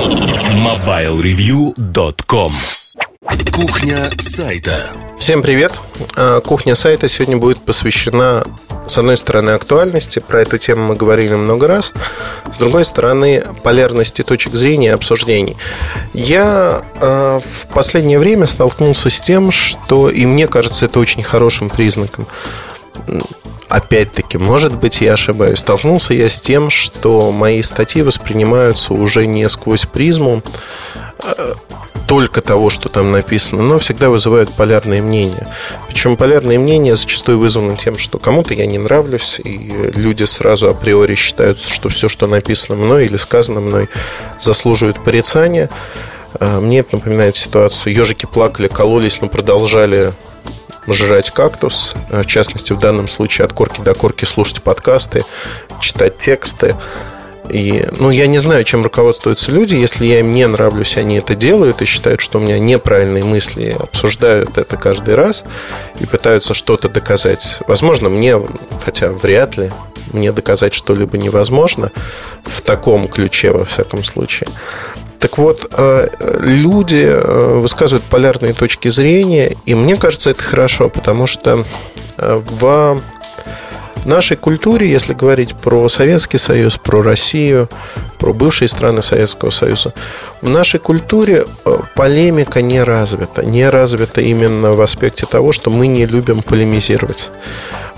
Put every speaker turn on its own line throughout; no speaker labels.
MobileReview.com Кухня сайта
Всем привет! А, кухня сайта сегодня будет посвящена, с одной стороны, актуальности, про эту тему мы говорили много раз, с другой стороны, полярности точек зрения и обсуждений. Я э, в последнее время столкнулся с тем, что, и мне кажется, это очень хорошим признаком, опять-таки, может быть, я ошибаюсь, столкнулся я с тем, что мои статьи воспринимаются уже не сквозь призму э, только того, что там написано, но всегда вызывают полярные мнения. Причем полярные мнения зачастую вызваны тем, что кому-то я не нравлюсь, и люди сразу априори считают, что все, что написано мной или сказано мной, заслуживает порицания. А, мне это напоминает ситуацию. Ежики плакали, кололись, но продолжали жрать кактус. В частности, в данном случае от корки до корки слушать подкасты, читать тексты. И, ну, я не знаю, чем руководствуются люди. Если я им не нравлюсь, они это делают и считают, что у меня неправильные мысли, обсуждают это каждый раз и пытаются что-то доказать. Возможно, мне, хотя вряд ли, мне доказать что-либо невозможно в таком ключе, во всяком случае. Так вот, э, люди э, высказывают полярные точки зрения, и мне кажется, это хорошо, потому что э, в нашей культуре, если говорить про Советский Союз, про Россию, про бывшие страны Советского Союза, в нашей культуре полемика не развита. Не развита именно в аспекте того, что мы не любим полемизировать.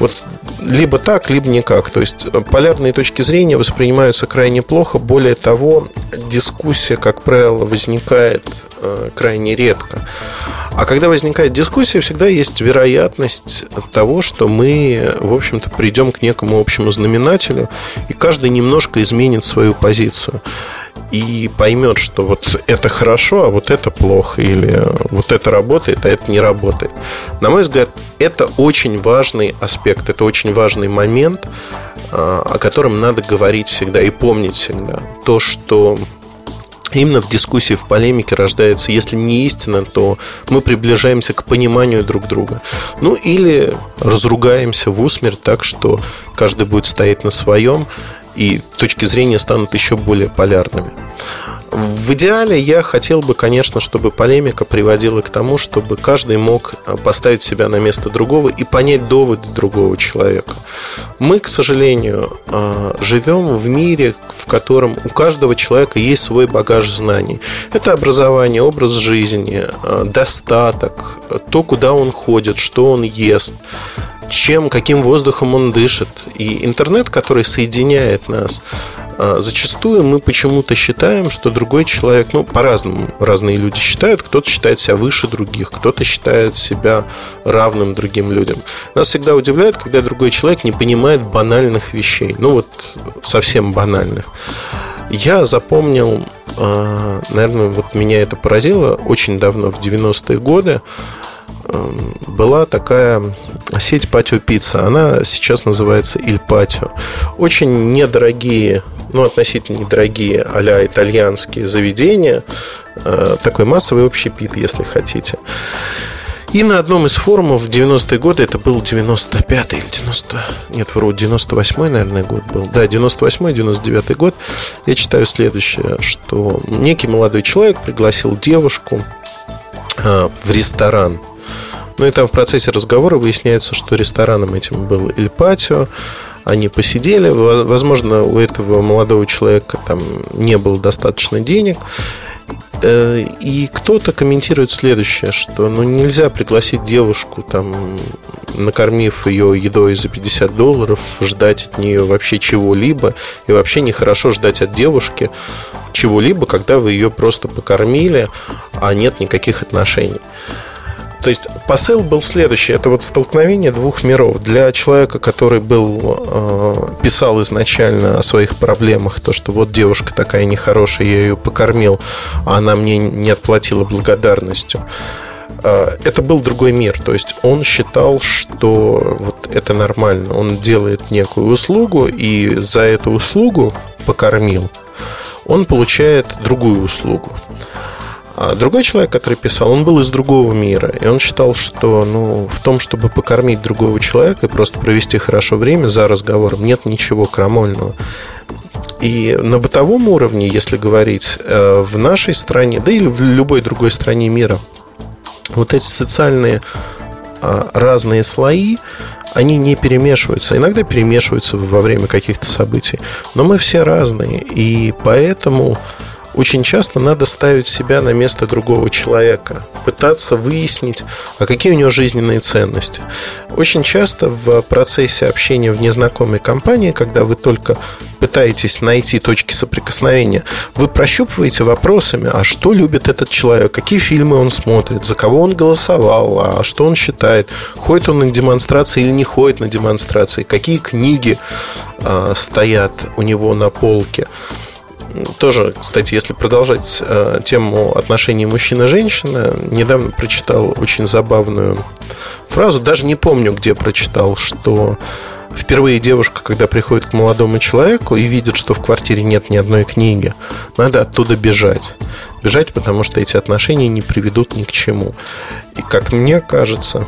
Вот либо так, либо никак. То есть э, полярные точки зрения воспринимаются крайне плохо. Более того, дискуссия, как правило, возникает э, крайне редко. А когда возникает дискуссия, всегда есть вероятность того, что мы, в общем-то, придем к некому общему знаменателю, и каждый немножко изменит свою позицию и поймет, что вот это хорошо, а вот это плохо, или вот это работает, а это не работает. На мой взгляд, это очень важный аспект, это очень важный момент, а, о котором надо говорить всегда и помнить всегда. То, что Именно в дискуссии, в полемике рождается, если не истина, то мы приближаемся к пониманию друг друга. Ну или разругаемся в усмерть так, что каждый будет стоять на своем, и точки зрения станут еще более полярными. В идеале я хотел бы, конечно, чтобы полемика приводила к тому, чтобы каждый мог поставить себя на место другого и понять доводы другого человека. Мы, к сожалению, э, живем в мире, в котором у каждого человека есть свой багаж знаний. Это образование, образ жизни, э, достаток, то, куда он ходит, что он ест, чем, каким воздухом он дышит. И интернет, который соединяет нас, а, зачастую мы почему-то считаем, что другой человек, ну, по-разному разные люди считают, кто-то считает себя выше других, кто-то считает себя равным другим людям. Нас всегда удивляет, когда другой человек не понимает банальных вещей, ну, вот совсем банальных. Я запомнил, а, наверное, вот меня это поразило очень давно, в 90-е годы, была такая сеть Патио Пицца. Она сейчас называется Иль Патио. Очень недорогие, ну, относительно недорогие а итальянские заведения. Э, такой массовый общепит, если хотите. И на одном из форумов в 90-е годы, это был 95-й или 90... Нет, вру, 98-й, наверное, год был. Да, 98-й, 99-й год. Я читаю следующее, что некий молодой человек пригласил девушку э, в ресторан ну и там в процессе разговора выясняется, что рестораном этим был Иль Патио. Они посидели. Возможно, у этого молодого человека там не было достаточно денег. Э, и кто-то комментирует следующее, что ну, нельзя пригласить девушку, там, накормив ее едой за 50 долларов, ждать от нее вообще чего-либо. И вообще нехорошо ждать от девушки чего-либо, когда вы ее просто покормили, а нет никаких отношений. То есть посыл был следующий. Это вот столкновение двух миров. Для человека, который был, э, писал изначально о своих проблемах, то, что вот девушка такая нехорошая, я ее покормил, а она мне не отплатила благодарностью э, это был другой мир. То есть он считал, что вот это нормально. Он делает некую услугу, и за эту услугу покормил, он получает другую услугу. А другой человек, который писал, он был из другого мира. И он считал, что ну, в том, чтобы покормить другого человека и просто провести хорошо время за разговором, нет ничего крамольного. И на бытовом уровне, если говорить, э, в нашей стране, да или в любой другой стране мира, вот эти социальные а, разные слои, они не перемешиваются. Иногда перемешиваются во время каких-то событий. Но мы все разные. И поэтому очень часто надо ставить себя на место другого человека, пытаться выяснить, а какие у него жизненные ценности. Очень часто в процессе общения в незнакомой компании, когда вы только пытаетесь найти точки соприкосновения, вы прощупываете вопросами, а что любит этот человек, какие фильмы он смотрит, за кого он голосовал, а что он считает, ходит он на демонстрации или не ходит на демонстрации, какие книги э, стоят у него на полке. Тоже, кстати, если продолжать э, тему отношений мужчина-женщина, недавно прочитал очень забавную фразу, даже не помню, где прочитал, что впервые девушка, когда приходит к молодому человеку и видит, что в квартире нет ни одной книги, надо оттуда бежать. Бежать, потому что эти отношения не приведут ни к чему. И, как мне кажется,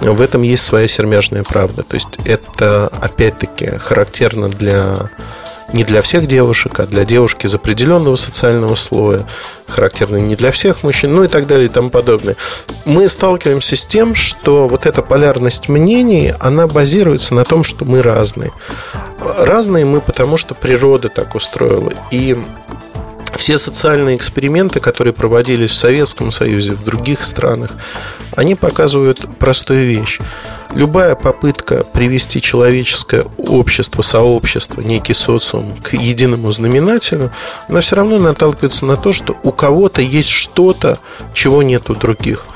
в этом есть своя сермяжная правда. То есть это, опять-таки, характерно для не для всех девушек, а для девушки из определенного социального слоя, характерно не для всех мужчин, ну и так далее и тому подобное. Мы сталкиваемся с тем, что вот эта полярность мнений, она базируется на том, что мы разные. Разные мы, потому что природа так устроила. И все социальные эксперименты, которые проводились в Советском Союзе, в других странах, они показывают простую вещь любая попытка привести человеческое общество, сообщество, некий социум к единому знаменателю, она все равно наталкивается на то, что у кого-то есть что-то, чего нет у других.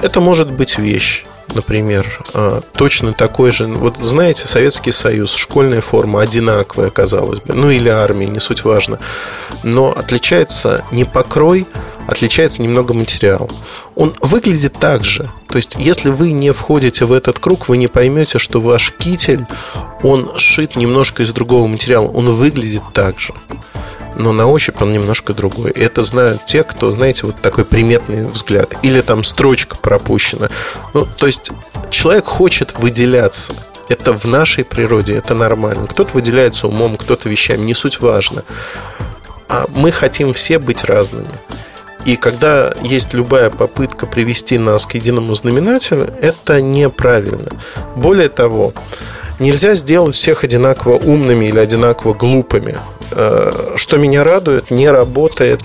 Это может быть вещь например, а, точно такой же. Вот знаете, Советский Союз, школьная форма одинаковая, казалось бы, ну или армия, не суть важно. Но отличается не покрой, отличается немного материал. Он выглядит так же. То есть, если вы не входите в этот круг, вы не поймете, что ваш китель, он шит немножко из другого материала. Он выглядит так же но на ощупь он немножко другой. Это знают те, кто, знаете, вот такой приметный взгляд. Или там строчка пропущена. Ну, то есть человек хочет выделяться. Это в нашей природе, это нормально. Кто-то выделяется умом, кто-то вещами, не суть важно. А мы хотим все быть разными. И когда есть любая попытка привести нас к единому знаменателю, это неправильно. Более того, нельзя сделать всех одинаково умными или одинаково глупыми. Что меня радует, не работает.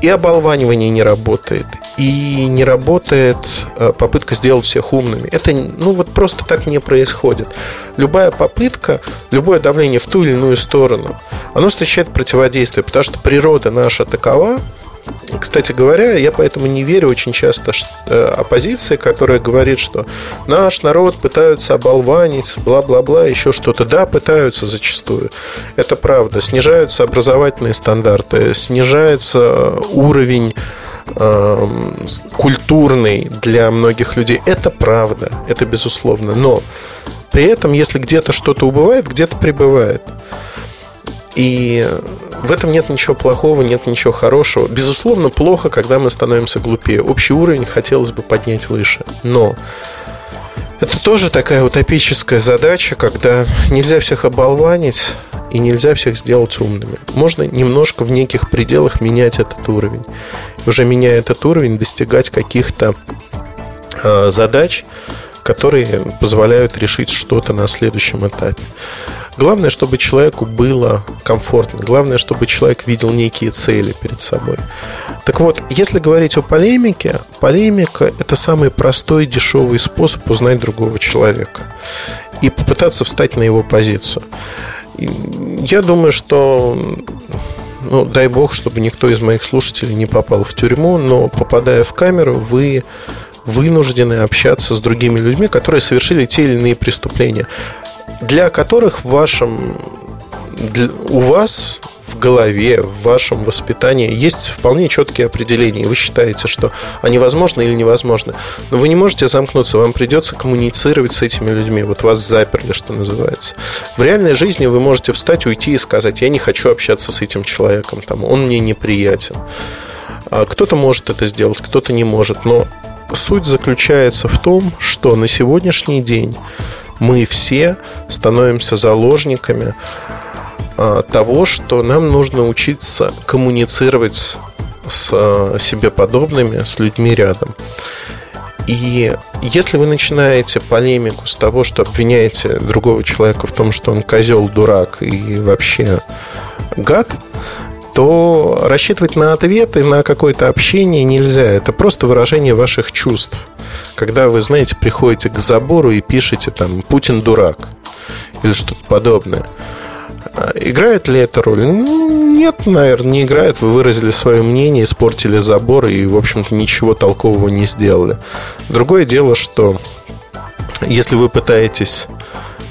И оболванивание не работает, и не работает э, попытка сделать всех умными. Это ну вот просто так не происходит. Любая попытка, любое давление в ту или иную сторону, оно встречает противодействие, потому что природа наша такова, кстати говоря, я поэтому не верю очень часто э, оппозиции, которая говорит, что наш народ пытаются оболванить, бла-бла-бла, еще что-то. Да, пытаются зачастую. Это правда. Снижаются образовательные стандарты, снижается уровень эм, культурный для многих людей. Это правда, это безусловно. Но при этом, если где-то что-то убывает, где-то прибывает. И в этом нет ничего плохого, нет ничего хорошего. Безусловно, плохо, когда мы становимся глупее. Общий уровень хотелось бы поднять выше. Но это тоже такая утопическая задача, когда нельзя всех оболванить и нельзя всех сделать умными. Можно немножко в неких пределах менять этот уровень. Уже меняя этот уровень, достигать каких-то э, задач, которые позволяют решить что-то на следующем этапе. Главное, чтобы человеку было комфортно. Главное, чтобы человек видел некие цели перед собой. Так вот, если говорить о полемике, полемика – это самый простой, дешевый способ узнать другого человека и попытаться встать на его позицию. Я думаю, что ну, дай бог, чтобы никто из моих слушателей не попал в тюрьму, но попадая в камеру, вы вынуждены общаться с другими людьми, которые совершили те или иные преступления для которых в вашем, для, у вас в голове, в вашем воспитании есть вполне четкие определения. Вы считаете, что они возможны или невозможны. Но вы не можете замкнуться, вам придется коммуницировать с этими людьми. Вот вас заперли, что называется. В реальной жизни вы можете встать, уйти и сказать, я не хочу общаться с этим человеком, там, он мне неприятен. А кто-то может это сделать, кто-то не может. Но суть заключается в том, что на сегодняшний день мы все становимся заложниками того, что нам нужно учиться коммуницировать с а, себе подобными, с людьми рядом. И если вы начинаете полемику с того, что обвиняете другого человека в том, что он козел, дурак и вообще гад, то рассчитывать на ответы, на какое-то общение нельзя. Это просто выражение ваших чувств. Когда вы, знаете, приходите к забору и пишете там «Путин дурак» или что-то подобное. А играет ли это роль? Ну, нет, наверное, не играет. Вы выразили свое мнение, испортили забор и, в общем-то, ничего толкового не сделали. Другое дело, что если вы пытаетесь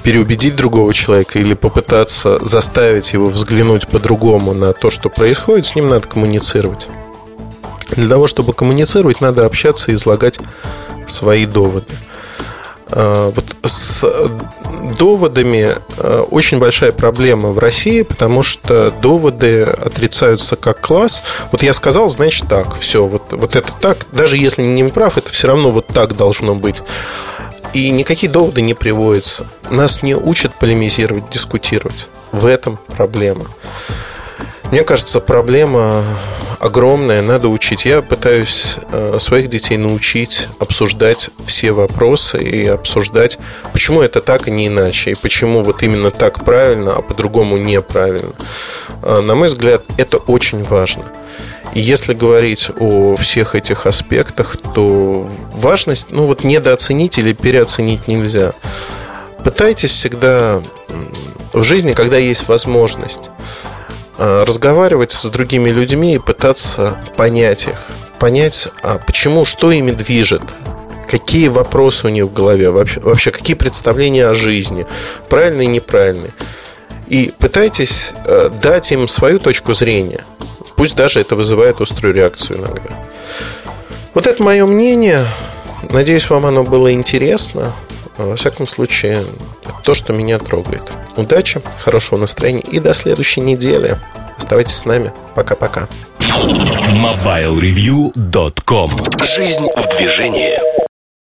переубедить другого человека или попытаться заставить его взглянуть по-другому на то, что происходит, с ним надо коммуницировать. Для того, чтобы коммуницировать, надо общаться и излагать свои доводы. А, вот с доводами а, очень большая проблема в России, потому что доводы отрицаются как класс. Вот я сказал, значит так, все, вот, вот это так, даже если не прав, это все равно вот так должно быть. И никакие доводы не приводятся. Нас не учат полемизировать, дискутировать. В этом проблема. Мне кажется, проблема огромная, надо учить. Я пытаюсь э, своих детей научить обсуждать все вопросы и обсуждать, почему это так, а не иначе, и почему вот именно так правильно, а по-другому неправильно. Э, на мой взгляд, это очень важно. И если говорить о всех этих аспектах, то важность, ну вот недооценить или переоценить нельзя. Пытайтесь всегда в жизни, когда есть возможность, разговаривать с другими людьми и пытаться понять их. Понять, а почему, что ими движет, какие вопросы у них в голове, вообще, вообще какие представления о жизни, правильные и неправильные. И пытайтесь э, дать им свою точку зрения – Пусть даже это вызывает острую реакцию иногда. Вот это мое мнение. Надеюсь, вам оно было интересно. Во всяком случае, то, что меня трогает. Удачи, хорошего настроения и до следующей недели. Оставайтесь с нами. Пока-пока.
MobileReview.com Жизнь в движении.